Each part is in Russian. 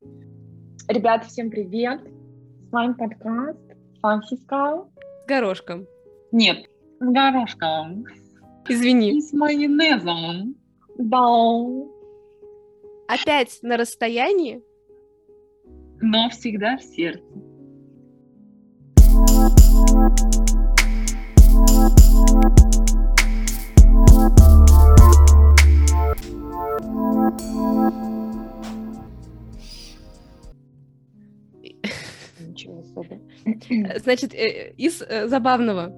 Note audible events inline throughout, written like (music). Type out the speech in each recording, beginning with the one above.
Ребята, всем привет! С вами подкаст Фанфискал. С горошком. Нет, с горошком. Извини. И с майонезом. Да. Опять на расстоянии? Но всегда в сердце. Значит, э, из э, забавного.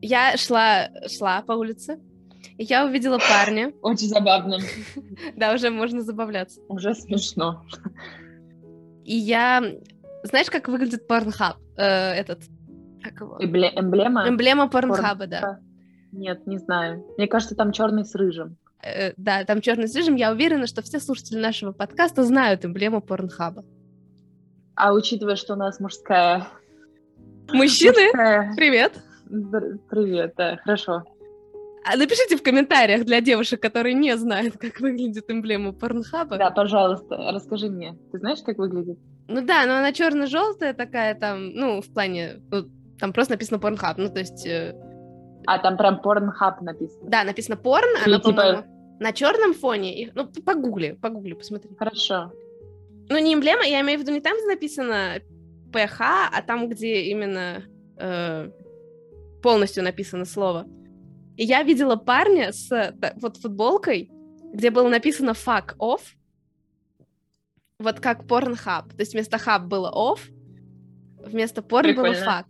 Я шла, шла по улице, и я увидела парня. (laughs) Очень забавно. Да, уже можно забавляться. Уже смешно. И я... Знаешь, как выглядит Порнхаб? Э, этот... Как его? Эмбле- Эмблема? Эмблема Порнхаба, да. Нет, не знаю. Мне кажется, там черный с рыжим. Э, да, там черный с рыжим. Я уверена, что все слушатели нашего подкаста знают эмблему Порнхаба. А учитывая, что у нас мужская... Мужчины, мужская- привет! Привет, да, хорошо. А напишите в комментариях для девушек, которые не знают, как выглядит эмблема Порнхаба. Да, пожалуйста, расскажи мне. Ты знаешь, как выглядит? Ну да, но она черно-желтая такая там, ну, в плане, ну, там просто написано Порнхаб, ну, то есть, э, А, там прям порнхаб написано. да, написано порн, Или она, типа- на черном фоне, ну, погугли, погугли, посмотри. Хорошо. Ну, не эмблема, я имею в виду не там, где написано PH, а там, где именно э, полностью написано слово. И я видела парня с вот футболкой, где было написано fuck off, вот как Pornhub. То есть вместо hub было off, вместо porn было fuck.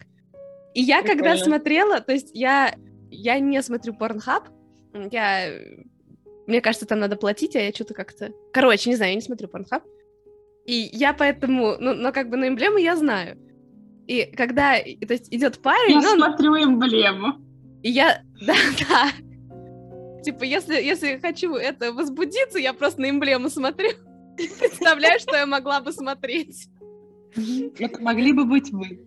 И я когда Прикольно. смотрела, то есть я, я не смотрю Pornhub, я... Мне кажется, там надо платить, а я что-то как-то... Короче, не знаю, я не смотрю Pornhub. И я поэтому, ну, но как бы на эмблему я знаю. И когда, то есть идет парень, Я ну, смотрю эмблему. и я, (laughs) да, да. Типа, если, если хочу это возбудиться, я просто на эмблему смотрю. (laughs) Представляю, что я могла бы смотреть. Это могли бы быть вы.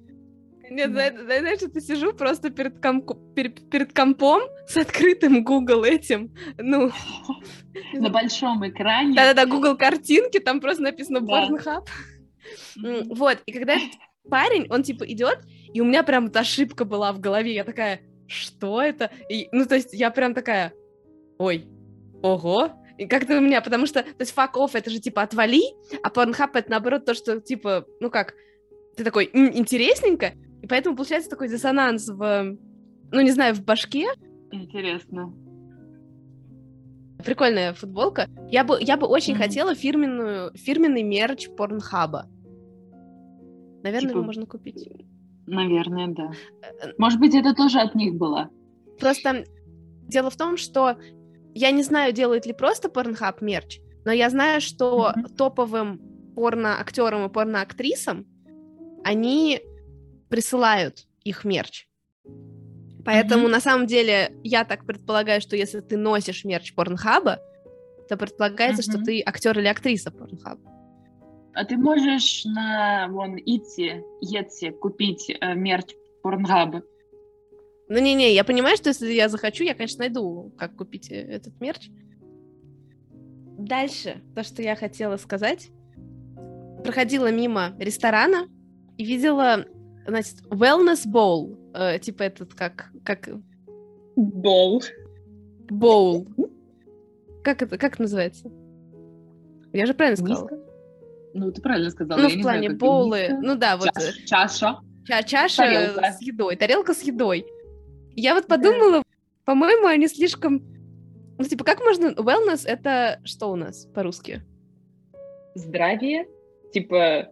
Нет, зна- знаешь, это сижу просто перед, комку- перед, перед компом с открытым Google этим, ну, (laughs) На большом экране. да-да-да, Google картинки, там просто написано Да. Pornhub. Вот, и когда этот парень, он типа идет, и у меня прям вот ошибка была в голове, я такая, что это? И, ну, то есть я прям такая, ой, ого, и как-то у меня, потому что, то есть fuck off, это же типа отвали, а Pornhub это наоборот то, что типа, ну как, ты такой, «М, интересненько, и поэтому получается такой диссонанс в, ну не знаю, в башке, Интересно. прикольная футболка. Я бы, я бы очень Мгм. хотела фирменную, фирменный мерч Порнхаба. Наверное, Типа- его можно купить. Наверное, да. Э, Может быть, это тоже от них было. Просто дело в том, что я не знаю, делает ли просто Pornhub мерч, но я знаю, что Мгм. топовым порноактерам и порноактрисам они присылают их мерч. Поэтому Мгм. на самом деле я так предполагаю, что если ты носишь мерч Порнхаба, то предполагается, что Мгм. ты актер или актриса Порнхаба. А ты можешь на вон Итси, Етси купить э, мерч Порнхаба? Ну не-не, я понимаю, что если я захочу, я, конечно, найду, как купить э, этот мерч. Дальше, то, что я хотела сказать. Проходила мимо ресторана и видела, значит, wellness bowl. э, типа этот, как, как Бол. боул. Как это, как это называется? Я же правильно сказала. Миска? Ну, ты правильно сказала. Ну, я в не плане знаю, боулы, миска. ну да, вот Чаш- Чаша. ча- чаша Тарелка. с едой, тарелка с едой. Я вот подумала, по-моему, они слишком... Ну, типа, как можно... Wellness — это что у нас по-русски? Здравие. Типа,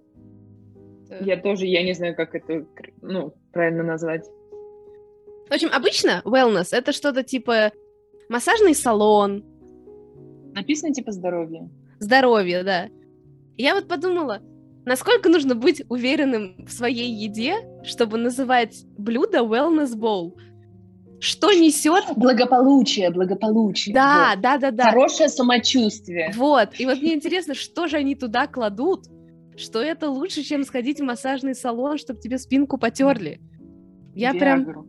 я тоже, я не знаю, как это, ну, правильно назвать. В общем, обычно wellness — это что-то типа массажный салон, Написано типа здоровье. здоровье, да. Я вот подумала, насколько нужно быть уверенным в своей еде, чтобы называть блюдо wellness bowl. Что несет? Благополучие, благополучие. Да, да, да, да. Хорошее самочувствие. Вот. И вот мне интересно, что же они туда кладут, что это лучше, чем сходить в массажный салон, чтобы тебе спинку потерли. Я прям... Виагру.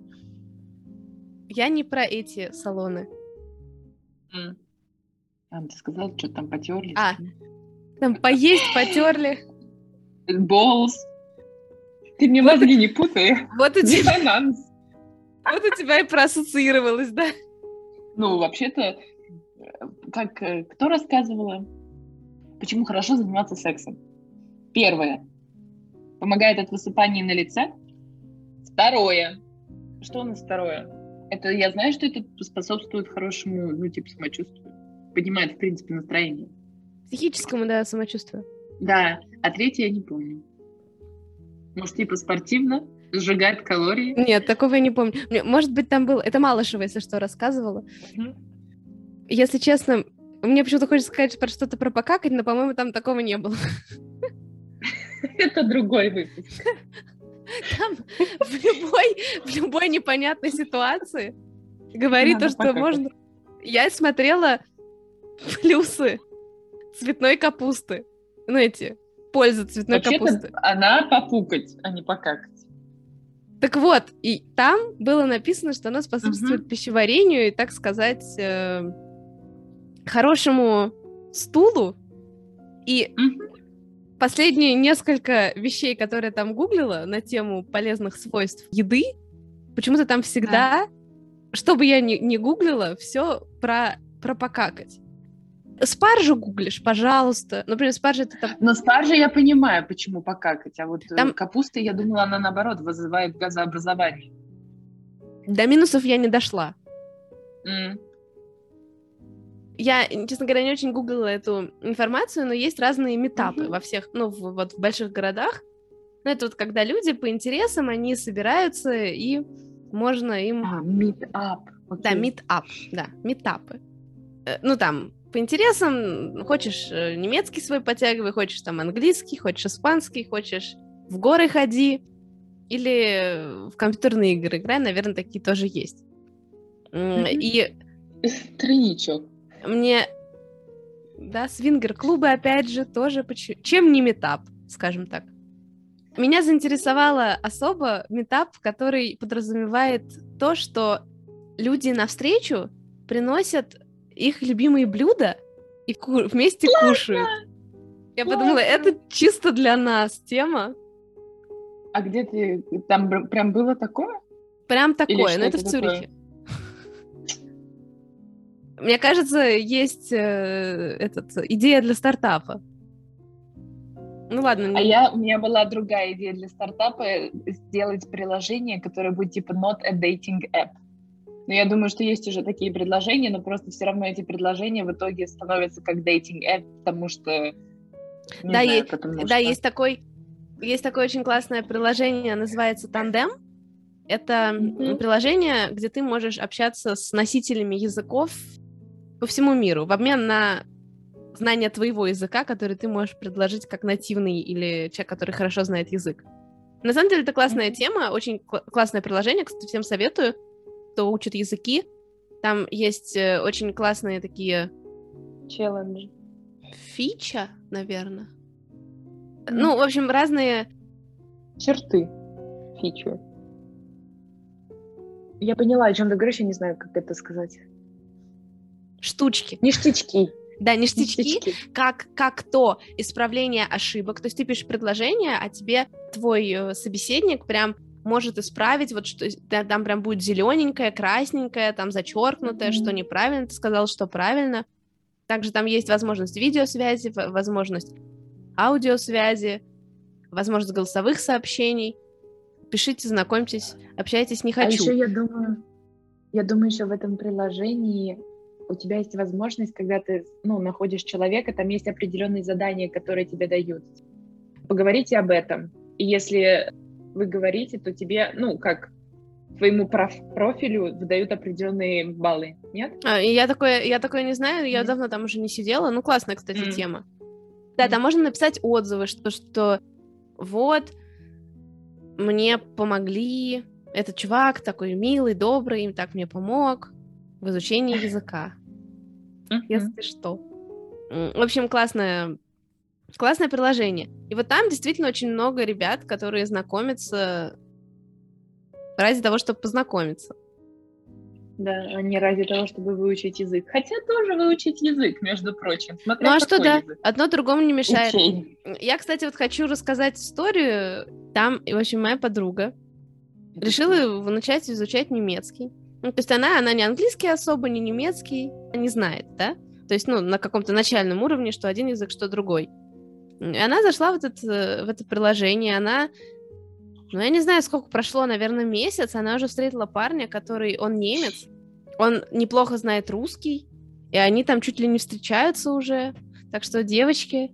Я не про эти салоны. М. А, ты сказал, что там потерли? А, там поесть потерли. Болс. Ты мне вот мозги не путай. Вот у тебя... Вот у тебя и проассоциировалось, да? Ну, вообще-то, как э, кто рассказывала, почему хорошо заниматься сексом? Первое. Помогает от высыпания на лице. Второе. Что у нас второе? Это я знаю, что это способствует хорошему, ну, типа, самочувствию. Поднимает, в принципе, настроение. Психическому, да, самочувствию. Да. А третье я не помню. Может, типа спортивно? Сжигает калории? Нет, такого я не помню. Может быть, там был... Это Малышева, если что, рассказывала. Угу. Если честно, мне почему-то хочется сказать про что-то про покакать, но, по-моему, там такого не было. (laughs) (laughs) Это другой выпуск. Там в любой, в любой непонятной ситуации говорит то, что можно... Я смотрела плюсы цветной капусты. Ну, эти, пользы цветной капусты. она попукать, а не покакать. Так вот, и там было написано, что она способствует uh-huh. пищеварению и, так сказать, э, хорошему стулу. И uh-huh. Последние несколько вещей, которые там гуглила на тему полезных свойств еды, почему-то там всегда, uh-huh. что бы я ни, ни гуглила, все про, про покакать. Спаржу гуглишь, пожалуйста. Например, спаржа это там... Но спаржа я понимаю, почему покакать, а вот э, там... капуста, я думала, она наоборот вызывает газообразование. До минусов я не дошла. Mm. Я, честно говоря, не очень гуглила эту информацию, но есть разные метапы mm-hmm. во всех, ну, в, вот в больших городах. Ну, это вот когда люди по интересам, они собираются, и можно им... А, meet-up. Okay. Да, meet-up, да, метапы. Э, ну, там, по интересам, хочешь э, немецкий свой подтягивай, хочешь там английский, хочешь испанский, хочешь в горы ходи, или в компьютерные игры играй, наверное, такие тоже есть. И... Тройничок. Мне... Да, свингер-клубы, опять же, тоже... Чем не метап, скажем так? Меня заинтересовало особо метап, который подразумевает то, что люди навстречу приносят их любимые блюда и ку- вместе Ладно. кушают. Я Ладно. подумала, это чисто для нас тема. А где ты... Там прям было такое? Прям такое, но это, в Цюрихе. Мне кажется, есть э, этот, идея для стартапа. Ну ладно. А я, у меня была другая идея для стартапа, сделать приложение, которое будет типа not a dating app. Но я думаю, что есть уже такие предложения, но просто все равно эти предложения в итоге становятся как дейтинг app, потому что... Да, знаю, есть, потому да есть такой есть такое очень классное приложение, называется Тандем. Это mm-hmm. приложение, где ты можешь общаться с носителями языков по всему миру в обмен на знание твоего языка, который ты можешь предложить как нативный или человек, который хорошо знает язык. На самом деле это классная mm-hmm. тема, очень кл- классное приложение, кстати, всем советую кто учит языки. Там есть э, очень классные такие... Челленджи. Фича, наверное. Mm. Ну, в общем, разные... Черты. Фичу. Я поняла, о чем ты говоришь, я не знаю, как это сказать. Штучки. Ништячки. Да, ништячки, ништячки. Как, как то исправление ошибок. То есть ты пишешь предложение, а тебе твой э, собеседник прям может исправить, вот что там прям будет зелененькое, красненькое, там зачеркнутое, mm-hmm. что неправильно, ты сказал, что правильно. Также там есть возможность видеосвязи, возможность аудиосвязи, возможность голосовых сообщений. Пишите, знакомьтесь, общайтесь, не а хочу. А еще я думаю, я думаю, еще в этом приложении у тебя есть возможность, когда ты ну, находишь человека, там есть определенные задания, которые тебе дают. Поговорите об этом. И если вы говорите, то тебе, ну, как твоему проф- профилю выдают определенные баллы, нет? А, я такое, я такое не знаю, я mm давно там уже не сидела. Ну, классная, кстати, mm тема. Да, там можно написать отзывы, что, что вот, мне помогли, этот чувак такой милый, добрый, им так мне помог в изучении языка. Mm-hmm. Если что. В общем, классная Классное приложение. И вот там действительно очень много ребят, которые знакомятся ради того, чтобы познакомиться. Да, а не ради того, чтобы выучить язык. Хотя тоже выучить язык, между прочим. Смотря ну а что, да, язык. одно другому не мешает. Учень. Я, кстати, вот хочу рассказать историю. Там, в общем, моя подруга решила начать изучать немецкий. Ну, то есть она, она не английский особо, не немецкий, не знает, да? То есть, ну, на каком-то начальном уровне, что один язык, что другой. И она зашла в, этот, э, в это приложение, она ну, я не знаю, сколько прошло, наверное, месяц, она уже встретила парня, который, он немец, он неплохо знает русский, и они там чуть ли не встречаются уже. Так что, девочки,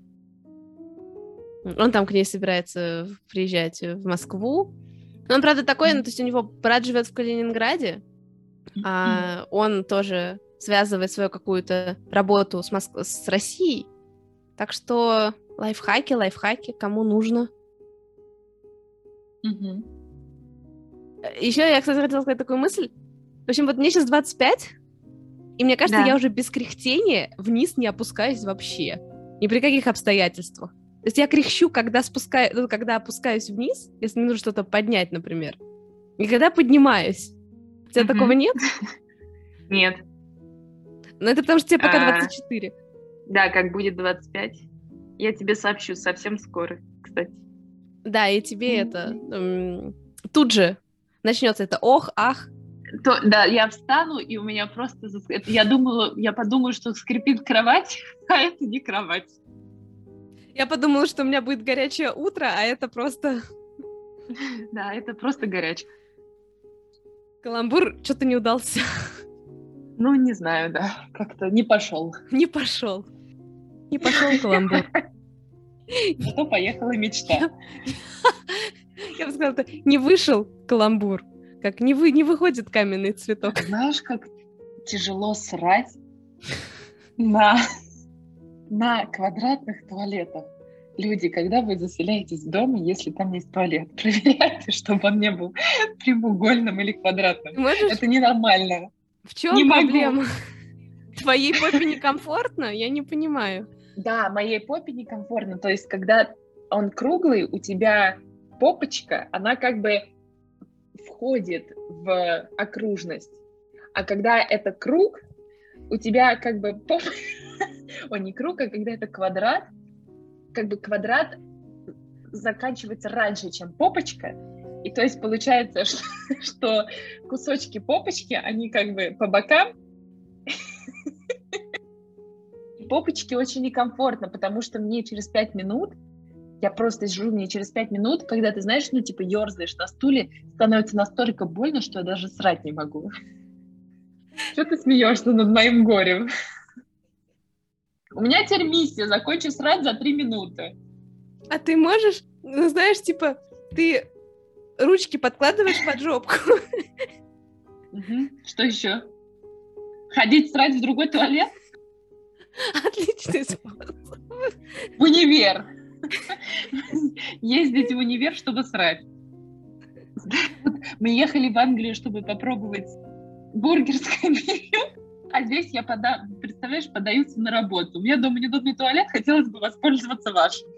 он там к ней собирается приезжать в Москву. Но он, правда, такой, ну, то есть у него брат живет в Калининграде, а он тоже связывает свою какую-то работу с, Моск... с Россией. Так что лайфхаки, лайфхаки, кому нужно. Угу. Еще я, кстати, хотела сказать такую мысль. В общем, вот мне сейчас 25, и мне кажется, да. я уже без кряхтения вниз не опускаюсь вообще. Ни при каких обстоятельствах. То есть я кряхчу, когда, спускаю, ну, когда опускаюсь вниз, если мне нужно что-то поднять, например. И когда поднимаюсь. Тебя такого нет? (laughs) Нет. Ну, это потому что тебе пока 24. А, да, как будет 25. Я тебе сообщу совсем скоро, кстати. Да, и тебе это тут же начнется это ох, ах. То, да, я встану, и у меня просто... Я думала, я подумаю, что скрипит кровать, (laughs) а это не кровать. Я подумала, что у меня будет горячее утро, а это просто... (laughs) Да, это просто горячее. Каламбур что-то не удался. Ну, не знаю, да, как-то не пошел. Не пошел. Не пошел каламбур. Что поехала мечта. Я бы сказала, не вышел каламбур. Как не, вы, не выходит каменный цветок. Знаешь, как тяжело срать на, на квадратных туалетах. Люди, когда вы заселяетесь в дом, если там есть туалет, проверяйте, (laughs) чтобы он не был прямоугольным или квадратным. Можешь... Это ненормально. В чем не проблема? Могу. (laughs) Твоей попе некомфортно? Я не понимаю. Да, моей попе некомфортно. То есть, когда он круглый, у тебя попочка, она как бы входит в окружность. А когда это круг, у тебя как бы поп... (laughs) Он не круг, а когда это квадрат, как бы квадрат заканчивается раньше, чем попочка. И то есть получается, (laughs) что, что кусочки попочки, они как бы по бокам, попочке очень некомфортно, потому что мне через пять минут, я просто сижу, мне через пять минут, когда ты, знаешь, ну, типа, ерзаешь на стуле, становится настолько больно, что я даже срать не могу. Что ты смеешься над моим горем? У меня теперь миссия, закончи срать за три минуты. А ты можешь, ну, знаешь, типа, ты ручки подкладываешь под жопку. Что еще? Ходить срать в другой туалет? Отличный способ. В универ. Ездить в универ, чтобы срать. Мы ехали в Англию, чтобы попробовать бургерское меню, а здесь я, пода... представляешь, подаются на работу. У меня дома неудобный туалет, хотелось бы воспользоваться вашим.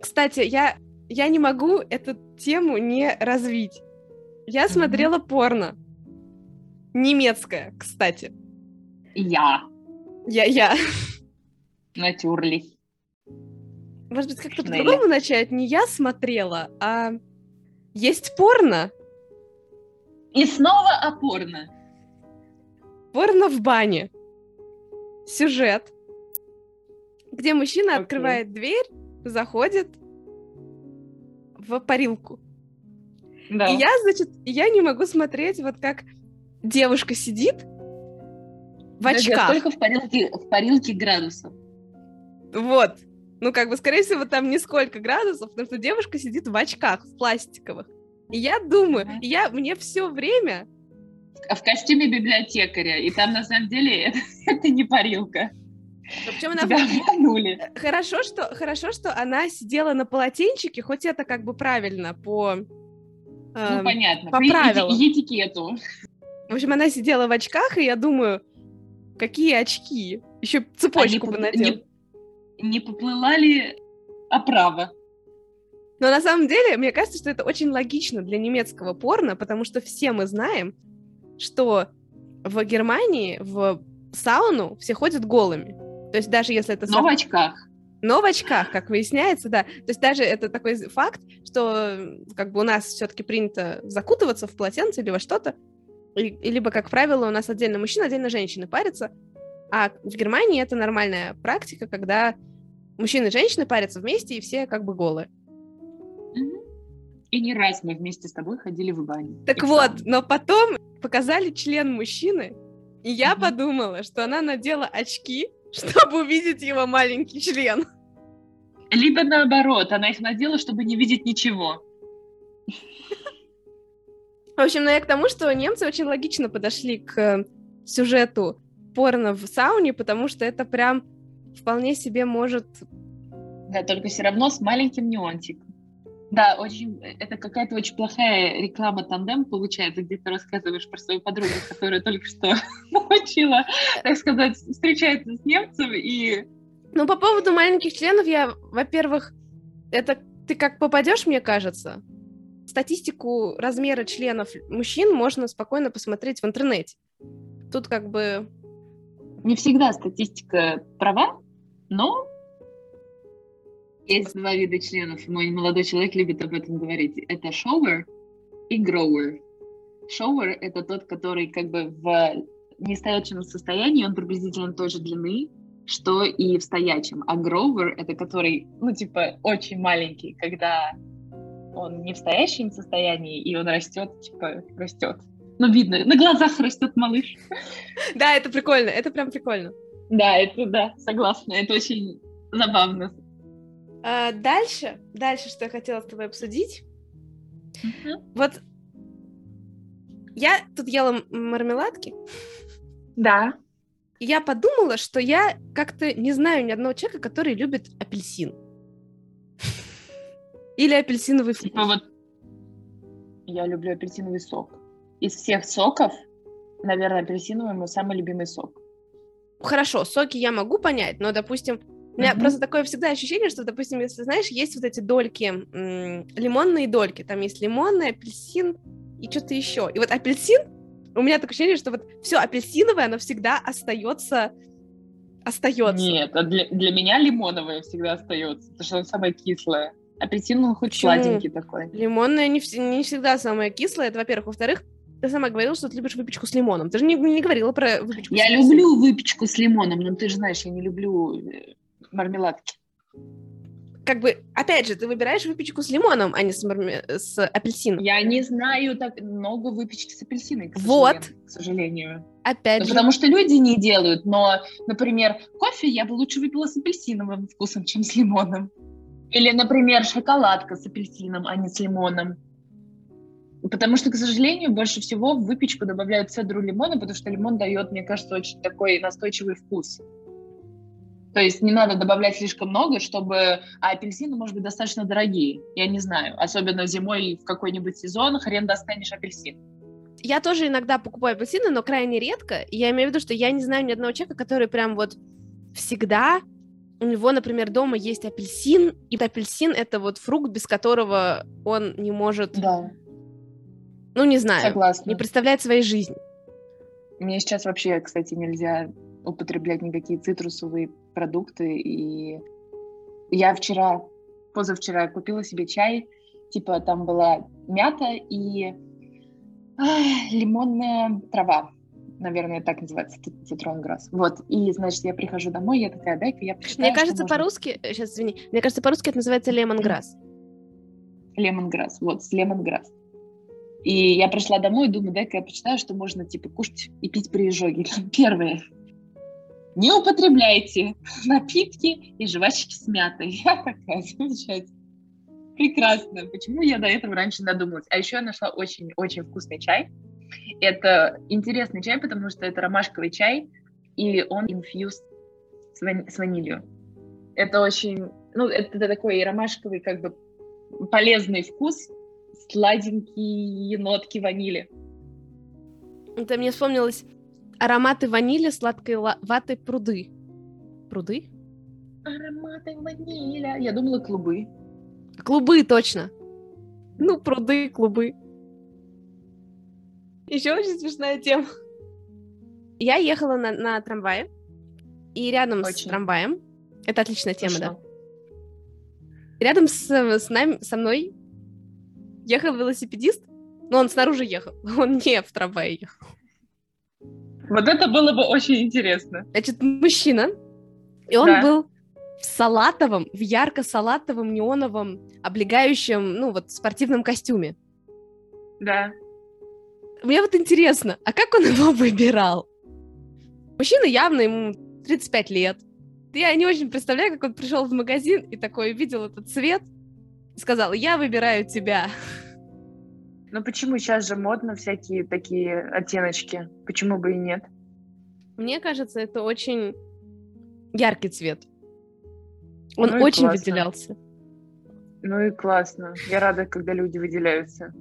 Кстати, я, я не могу эту тему не развить. Я смотрела mm-hmm. порно. Немецкое, кстати. Я. Я, я. Натюрли. Может быть, как-то по-другому начать? Не я смотрела, а есть порно. И снова о порно. Порно в бане. Сюжет. Где мужчина okay. открывает дверь, заходит в парилку. Да. И я, значит, я не могу смотреть, вот как девушка сидит, в очках. Сколько в парилке, в парилке градусов? Вот. Ну, как бы, скорее всего, там не сколько градусов, потому что девушка сидит в очках, в пластиковых. И я думаю, mm-hmm. я, мне все время... В костюме библиотекаря, и там, на самом деле, это, (laughs) это не парилка. Причем она Тебя Хорошо, что, хорошо, что она сидела на полотенчике, хоть это как бы правильно по... Э, ну, понятно, по, правилам. этикету. В общем, она сидела в очках, и я думаю, Какие очки? Еще цепочку а бы надел. Не, не поплыла ли оправа? Но на самом деле, мне кажется, что это очень логично для немецкого порно, потому что все мы знаем, что в Германии в сауну все ходят голыми. То есть даже если это... Но в очках. Но в очках, как выясняется, да. То есть даже это такой факт, что как бы у нас все-таки принято закутываться в полотенце или во что-то, и, либо, как правило, у нас отдельно мужчина, отдельно женщины парятся, а в Германии это нормальная практика, когда мужчины и женщины парятся вместе, и все как бы голые. И не раз мы вместе с тобой ходили в баню. Так вот, но потом показали член мужчины, и я mm-hmm. подумала, что она надела очки, чтобы увидеть его маленький член. Либо наоборот, она их надела, чтобы не видеть ничего. В общем, ну я к тому, что немцы очень логично подошли к сюжету порно в сауне, потому что это прям вполне себе может... Да, только все равно с маленьким нюансиком. Да, очень, это какая-то очень плохая реклама тандем получается, где ты рассказываешь про свою подругу, которая только что (laughs) получила, так сказать, встречается с немцем и... Ну, по поводу маленьких членов я, во-первых, это ты как попадешь, мне кажется. Статистику размера членов мужчин можно спокойно посмотреть в интернете. Тут как бы... Не всегда статистика права, но есть два вида членов. Мой молодой человек любит об этом говорить. Это shower и grower. Shower — это тот, который как бы в нестоячем состоянии, он приблизительно той же длины, что и в стоячем. А grower — это который, ну, типа, очень маленький, когда он не в стоящем состоянии, и он растет, типа, растет. Ну, видно, на глазах растет малыш. Да, это прикольно, это прям прикольно. Да, это, да, согласна, это очень забавно. А, дальше, дальше, что я хотела с тобой обсудить. Uh-huh. Вот я тут ела мармеладки. Да. И я подумала, что я как-то не знаю ни одного человека, который любит апельсин. (laughs) Или апельсиновый вкус. Типа вот я люблю апельсиновый сок. Из всех соков, наверное, апельсиновый мой самый любимый сок. Хорошо, соки я могу понять, но, допустим, у меня mm-hmm. просто такое всегда ощущение, что, допустим, если, знаешь, есть вот эти дольки, лимонные дольки, там есть лимонный, апельсин и что-то еще. И вот апельсин, у меня такое ощущение, что вот все апельсиновое, оно всегда остается остается. Нет, а для, для меня лимоновое всегда остается, потому что оно самое кислое. Апельсин, он хоть Почему? сладенький такой. Лимонное не, не всегда самое кислое, это во-первых. Во-вторых, ты сама говорила, что ты любишь выпечку с лимоном. Ты же не, не говорила про выпечку Я с люблю выпечку с лимоном, но ты же знаешь, я не люблю э, мармеладки. Как бы, опять же, ты выбираешь выпечку с лимоном, а не с, марме... с апельсином. Я не знаю так много выпечки с апельсиной, к вот. к сожалению. Опять ну, же. Потому что люди не делают, но, например, кофе я бы лучше выпила с апельсиновым вкусом, чем с лимоном. Или, например, шоколадка с апельсином, а не с лимоном. Потому что, к сожалению, больше всего в выпечку добавляют цедру лимона, потому что лимон дает, мне кажется, очень такой настойчивый вкус. То есть не надо добавлять слишком много, чтобы... А апельсины, может быть, достаточно дорогие. Я не знаю. Особенно зимой в какой-нибудь сезон хрен достанешь апельсин. Я тоже иногда покупаю апельсины, но крайне редко. Я имею в виду, что я не знаю ни одного человека, который прям вот всегда у него, например, дома есть апельсин, и апельсин — это вот фрукт, без которого он не может... Да. Ну, не знаю. Согласна. Не представляет своей жизни. Мне сейчас вообще, кстати, нельзя употреблять никакие цитрусовые продукты. И я вчера, позавчера купила себе чай, типа там была мята и ах, лимонная трава. Наверное, так называется, цитронграсс. Вот, и, значит, я прихожу домой, я такая, дай-ка я почитаю, Мне кажется, по-русски, сейчас, извини, мне кажется, по-русски это называется лемонграсс. Лемонграсс, вот, с лемонграсс. И я пришла домой и думаю, дай-ка я почитаю, что можно, типа, кушать и пить при изжоге. (laughs) Первое не употребляйте напитки и жвачки с мятой. (laughs) Я такая, замечательно. Прекрасно. Почему я до этого раньше додумалась? А еще я нашла очень-очень вкусный чай. Это интересный чай, потому что это ромашковый чай, и он infused с, с ванилью. Это очень, ну, это такой ромашковый, как бы полезный вкус, сладенькие нотки ванили. Это мне вспомнилось Ароматы ванили, сладкой ваты, пруды. Пруды? Ароматы ваниля. Я думала клубы. Клубы, точно. Ну, пруды, клубы. Еще очень смешная тема. Я ехала на, на трамвае, и рядом Очень. с трамваем... Это отличная тема, да. Рядом с, с нами, со мной ехал велосипедист, но он снаружи ехал, (laughs) он не в трамвае ехал. Вот это было бы очень интересно. Значит, мужчина, и он Да. был в салатовом, в ярко-салатовом неоновом облегающем, ну вот, спортивном костюме. Да. Мне вот интересно, а как он (laughs) его выбирал? Мужчина явно ему 35 лет. Я не очень представляю, как он пришел в магазин и такой увидел этот цвет и сказал, я выбираю тебя. (laughs) Ну почему сейчас же модно всякие такие оттеночки? Почему бы и нет? Мне кажется, это очень яркий цвет. Он Ну очень классно. выделялся. Ну и классно. Я рада, когда люди выделяются.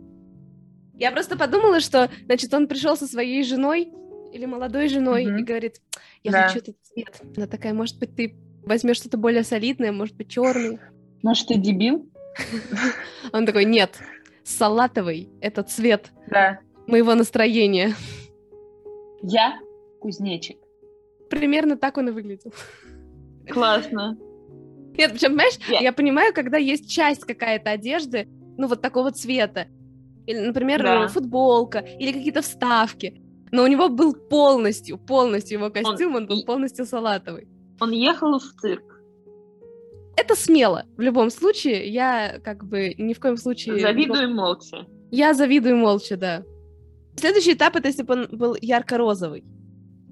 Я просто подумала, что, значит, он пришел со своей женой или молодой женой Мгм. и говорит, я Да. хочу этот цвет. Она такая, может быть, ты возьмешь что-то более солидное, может быть, черный. Может, ты дебил? (laughs) Он такой, нет, салатовый — это цвет Да. моего настроения. Я кузнечик. Примерно так он и выглядел. Классно. Нет, причем, понимаешь, Я- я понимаю, когда есть часть какая-то одежды, ну, вот такого цвета. Или, например, Да. футболка, или какие-то вставки. Но у него был полностью, полностью его костюм, он, был и- полностью салатовый. Он ехал в цирк. Это смело. В любом случае, я как бы ни в коем случае... Завидуем молча. Я завидую молча, да. Следующий этап это если бы он был ярко-розовый.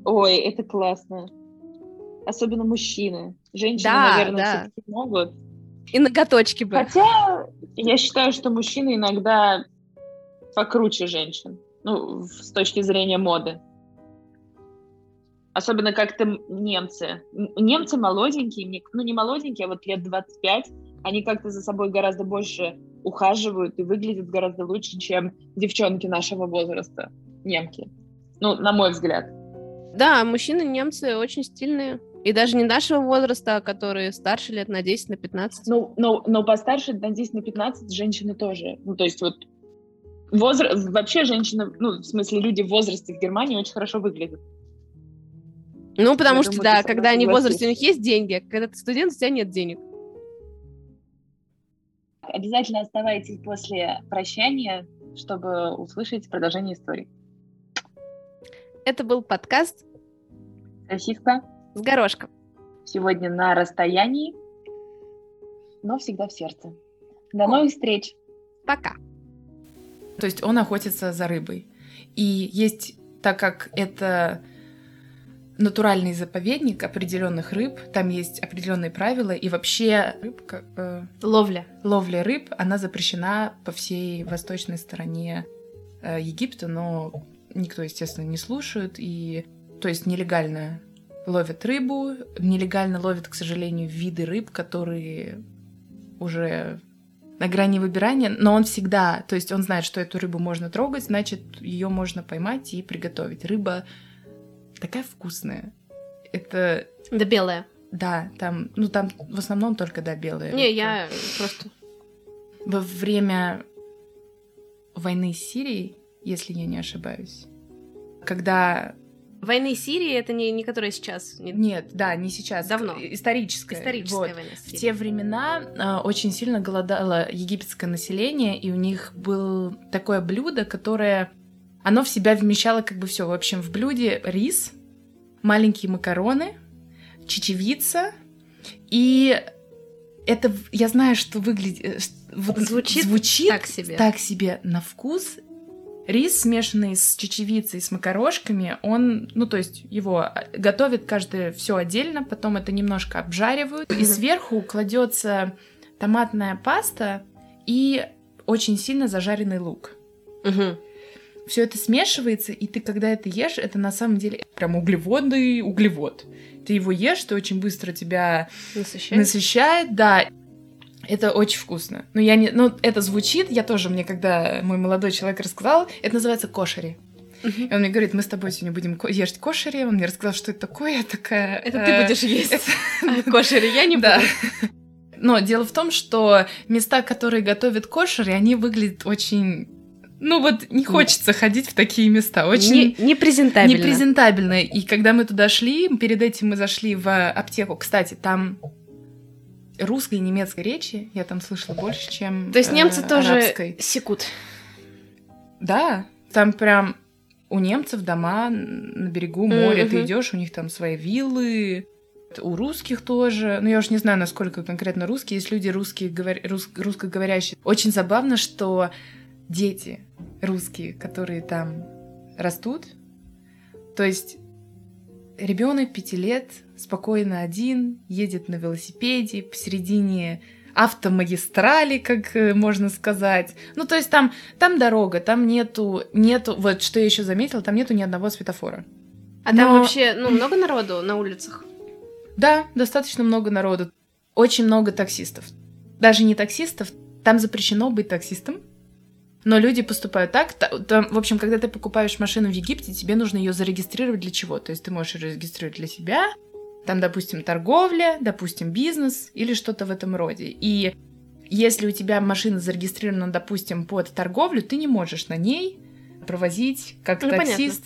Ой, это классно. Особенно мужчины. Женщины, Да, наверное, да. все-таки могут. И ноготочки бы. Хотя я считаю, что мужчины иногда покруче женщин. Ну, с точки зрения моды. Особенно как-то немцы. Немцы молоденькие, мне- ну не молоденькие, а вот лет 25, они как-то за собой гораздо больше ухаживают и выглядят гораздо лучше, чем девчонки нашего возраста, немки. Ну, на мой взгляд. Да, мужчины немцы очень стильные. И даже не нашего возраста, а которые старше лет на 10, на 15. Ну, но, но постарше на 10 на 15 женщины тоже. Ну, то есть вот возраст, вообще женщины, ну, в смысле люди в возрасте в Германии очень хорошо выглядят. Ну, потому Я что, думаю, да, когда они в возрасте, у них есть деньги, а когда ты студент, у тебя нет денег. Обязательно оставайтесь после прощания, чтобы услышать продолжение истории. Это был подкаст Сосиска с горошком. сегодня на расстоянии, но всегда в сердце. До новых встреч! Пока. То есть он охотится за рыбой. И есть, так как это натуральный заповедник определенных рыб, там есть определенные правила, и вообще рыбка, э, Ловля. ловля рыб, она запрещена по всей восточной стороне э, Египта, но никто, естественно, не слушает, и то есть нелегально ловят рыбу, нелегально ловят, к сожалению, виды рыб, которые уже на грани выбирания, но он всегда, то есть он знает, что эту рыбу можно трогать, значит, ее можно поймать и приготовить. Рыба такая вкусная. Это, Да белая. да, там, ну там в основном только, да, белая. Не, я просто... Во время войны с Сирией, если я не ошибаюсь, когда... Войны Сирии это не, не которая сейчас. Не... Нет, да, не сейчас. Давно. Историческая. Историческая вот. война В те времена э, очень сильно голодало египетское население, и у них было такое блюдо, которое... Оно в себя вмещало как бы все. В общем, в блюде рис, маленькие макароны, чечевица, и это, я знаю, что выглядит... э, вот Звучит звучит так себе. так себе на вкус. Рис, смешанный с чечевицей, с макарошками, он, ну, то есть его а, готовят каждое все отдельно, потом это немножко обжаривают, и сверху кладется томатная паста и очень сильно зажаренный лук. Мгм. Все это смешивается, и ты, когда это ешь, это на самом деле прям углеводный углевод. Ты его ешь, ты очень быстро тебя Насыщает. насыщает, да. Это очень вкусно. Но я не, ну это звучит, я тоже мне, когда мой молодой человек рассказал, это называется кошери. И он мне говорит, мы с тобой сегодня будем есть кошери. Он мне рассказал, что это такое. Я такая. Это э, ты будешь есть. А кошери я не (laughs) буду. Но дело в том, что места, которые готовят кошери, они выглядят очень ну вот не хочется ходить в такие места. Очень Не, непрезентабельно. непрезентабельно. И когда мы туда шли, перед этим мы зашли в аптеку. Кстати, там русской и немецкой речи я там слышала больше, чем То есть немцы э, тоже арабской. секут. Да, там прям у немцев дома на берегу моря. Ты Мгм. идешь, у них там свои виллы. У русских тоже. Ну, я уж не знаю, насколько конкретно русские. Есть люди русские, говор... рус- русскоговорящие. Очень забавно, что дети русские, которые там растут, то есть ребенок пяти лет спокойно один едет на велосипеде посередине автомагистрали, как э, можно сказать. Ну, то есть там, там дорога, там нету, нету, вот что я еще заметила, там нету ни одного светофора. А там Но- вообще, ну, много народу на улицах? Да, достаточно много народу. Очень много таксистов. Даже не таксистов, там запрещено быть таксистом. Но люди поступают так. та- там, в общем, когда ты покупаешь машину в Египте, тебе нужно ее зарегистрировать для чего? То есть ты можешь ее зарегистрировать для себя, там, допустим, торговля, допустим, бизнес или что-то в этом роде. И если у тебя машина зарегистрирована, допустим, под торговлю, ты не можешь на ней провозить как Ну, понятно. таксист.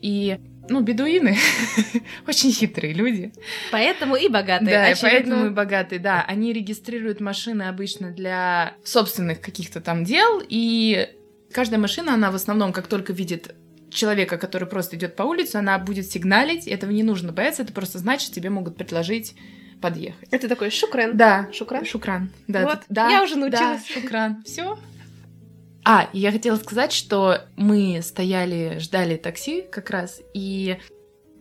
И, ну, бедуины (laughs) очень хитрые люди. Поэтому и богатые, Да, очевидно. поэтому и богатые, да. Они регистрируют машины обычно для собственных каких-то там дел, и каждая машина, она в основном, как только видит человека, который просто идет по улице, она будет сигналить, этого не нужно бояться, это просто значит, тебе могут предложить подъехать. Это такой шукран. Да, Шукран? Шукран. Да, Вот, это- да, я уже да, научилась. шукран. Все. А, я хотела сказать, что мы стояли, ждали такси как раз, и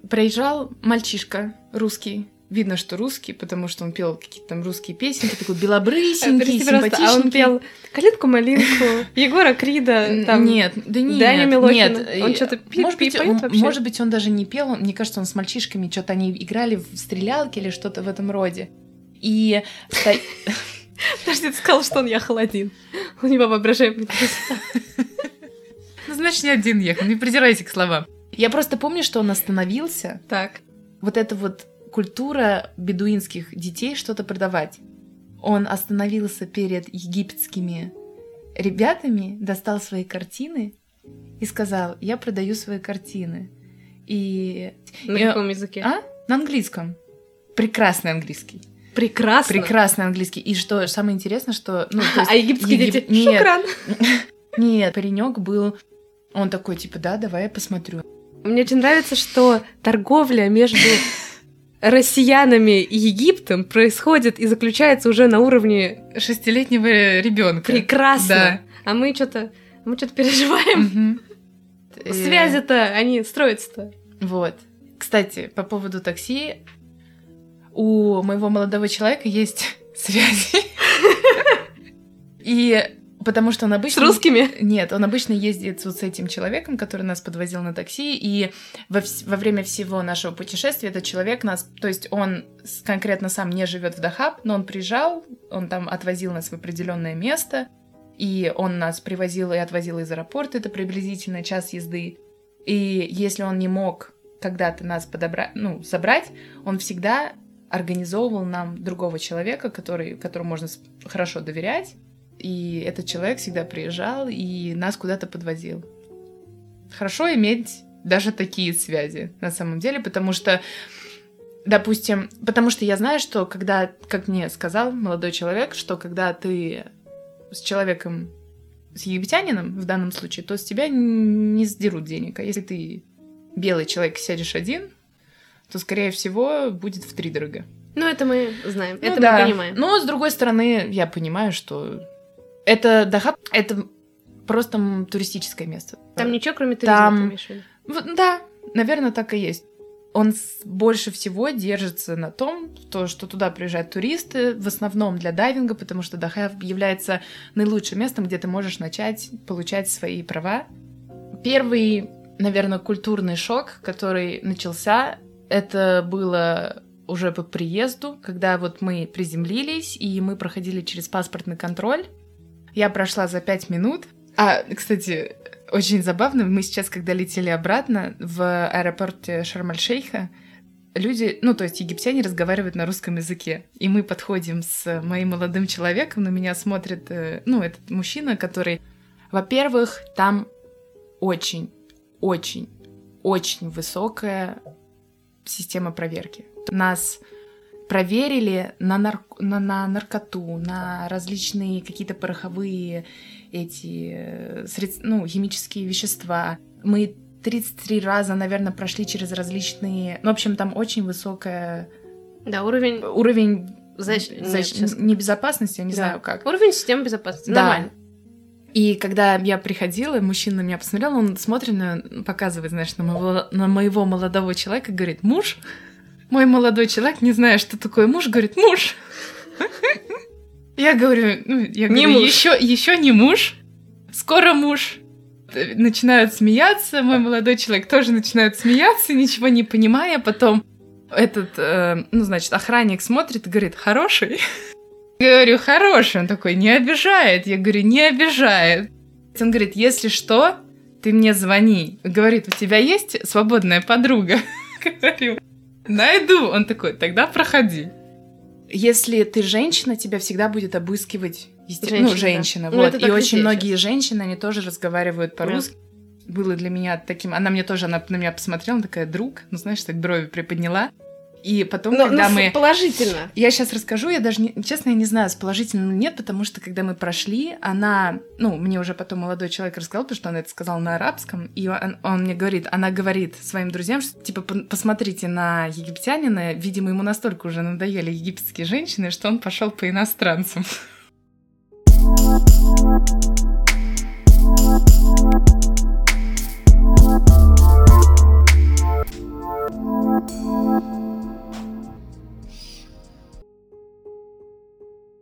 проезжал мальчишка русский. Видно, что русский, потому что он пел какие-то там русские песенки, такой белобрысенький, симпатичненький. а он пел «Калинку-малинку», (laughs) Егора Крида, там... нет, да нет, Даня Милохина. нет. Он что-то пи- может пи- быть, поет вообще? может быть, он даже не пел, мне кажется, он с мальчишками что-то они играли в стрелялки или что-то в этом роде. И (laughs) (laughs) Подожди, ты сказал, что он ехал один. У него воображаемый Ну, значит, не один ехал, не придирайся к словам. Я просто помню, что он остановился. Так. Вот эта вот культура бедуинских детей что-то продавать. Он остановился перед египетскими ребятами, достал свои картины и сказал, я продаю свои картины. И... На каком языке? А? На английском. Прекрасный английский. Прекрасно. Прекрасный английский. И что самое интересное, что... Ну, есть А египетские егип- дети Нет, «Шукран». (laughs) нет, паренек был... Он такой, типа, да, давай я посмотрю. Мне очень нравится, что торговля между (laughs) россиянами и Египтом происходит и заключается уже на уровне Шестилетнего ребенка. прекрасно. Да. А мы что-то мы что-то переживаем. Э, Связи-то, они строятся-то. Вот. Кстати, по поводу такси, у моего молодого человека есть (laughs) связи. И потому что он С обычно... русскими. Нет, он обычно ездит вот с этим человеком, который нас подвозил на такси, и во, вс- во время всего нашего путешествия этот человек нас, то есть он с- конкретно сам не живет в Дахаб, но он приезжал, он там отвозил нас в определенное место, и он нас привозил и отвозил из аэропорта, это приблизительно час езды. И если он не мог когда-то нас подобрать, ну, забрать, он всегда организовывал нам другого человека, который, которому можно хорошо доверять, и этот человек всегда приезжал и нас куда-то подвозил. Хорошо иметь даже такие связи на самом деле, потому что, допустим, потому что я знаю, что когда, как мне сказал молодой человек, что когда ты с человеком, с египтянином в данном случае, то с тебя не сдерут денег. А если ты белый человек сядешь один, то, скорее всего, будет в три дорого. Ну, это мы знаем, Ну это да. мы понимаем. Но, с другой стороны, я понимаю, что это Дахаб, это просто туристическое место. Там ничего, кроме туризма, Там- ты Да, наверное, так и есть. Он больше всего держится на том, то, что туда приезжают туристы, в основном для дайвинга, потому что Дахаб является наилучшим местом, где ты можешь начать получать свои права. Первый, наверное, культурный шок, который начался, это было уже по приезду, когда вот мы приземлились, и мы проходили через паспортный контроль. Я прошла за пять минут. А, кстати, очень забавно, мы сейчас, когда летели обратно в аэропорте Шарм-аль-Шейха, люди, ну, то есть египтяне разговаривают на русском языке. И мы подходим с моим молодым человеком, на меня смотрит, э, ну, этот мужчина, который Во-первых, там очень, очень, очень высокая система проверки. Нас проверили на, нар... на, на наркоту, на различные какие-то пороховые эти э, средств, ну, химические вещества. Мы 33 раза, наверное, прошли через различные... Ну, в общем, там очень высокая... Да, уровень... Уровень Защ... защ... Нет, сейчас- не безопасности, я не Да. знаю как. Уровень системы безопасности. Да. Нормально. И когда я приходила, мужчина на меня посмотрел, он смотрит, показывает, знаешь, на моего, на моего молодого человека, говорит, муж? Мой молодой человек, не зная, что такое муж, говорит, муж. Я говорю, ну, я Не говорю, еще, еще не муж, скоро муж. Начинают смеяться, мой молодой человек тоже начинает смеяться, ничего не понимая, потом этот, э, ну, значит, охранник смотрит и говорит, хороший? Говорю, хороший. Он такой, не обижает. Я говорю, не обижает. Он говорит, если что, ты мне звони. Говорит, у тебя есть свободная подруга? (laughs) Говорю, найду. Он такой, тогда проходи. Если ты женщина, тебя всегда будет обыскивать есте- Женщина, ну, женщина. Ну, вот. И очень везде многие женщины, они тоже разговаривают по-русски. Было для меня таким... Она мне тоже, она на меня посмотрела, она такая, друг, ну, знаешь, так брови приподняла. И потом, но, когда ну, но мы... положительно. Я сейчас расскажу, я даже, не... честно, я не знаю, с положительным или нет, потому что, когда мы прошли, она... Ну, мне уже потом молодой человек рассказал, потому что он это сказал на арабском, и он, он мне говорит, она говорит своим друзьям, что, типа, посмотрите на египтянина, видимо, ему настолько уже надоели египетские женщины, что он пошел по иностранцам.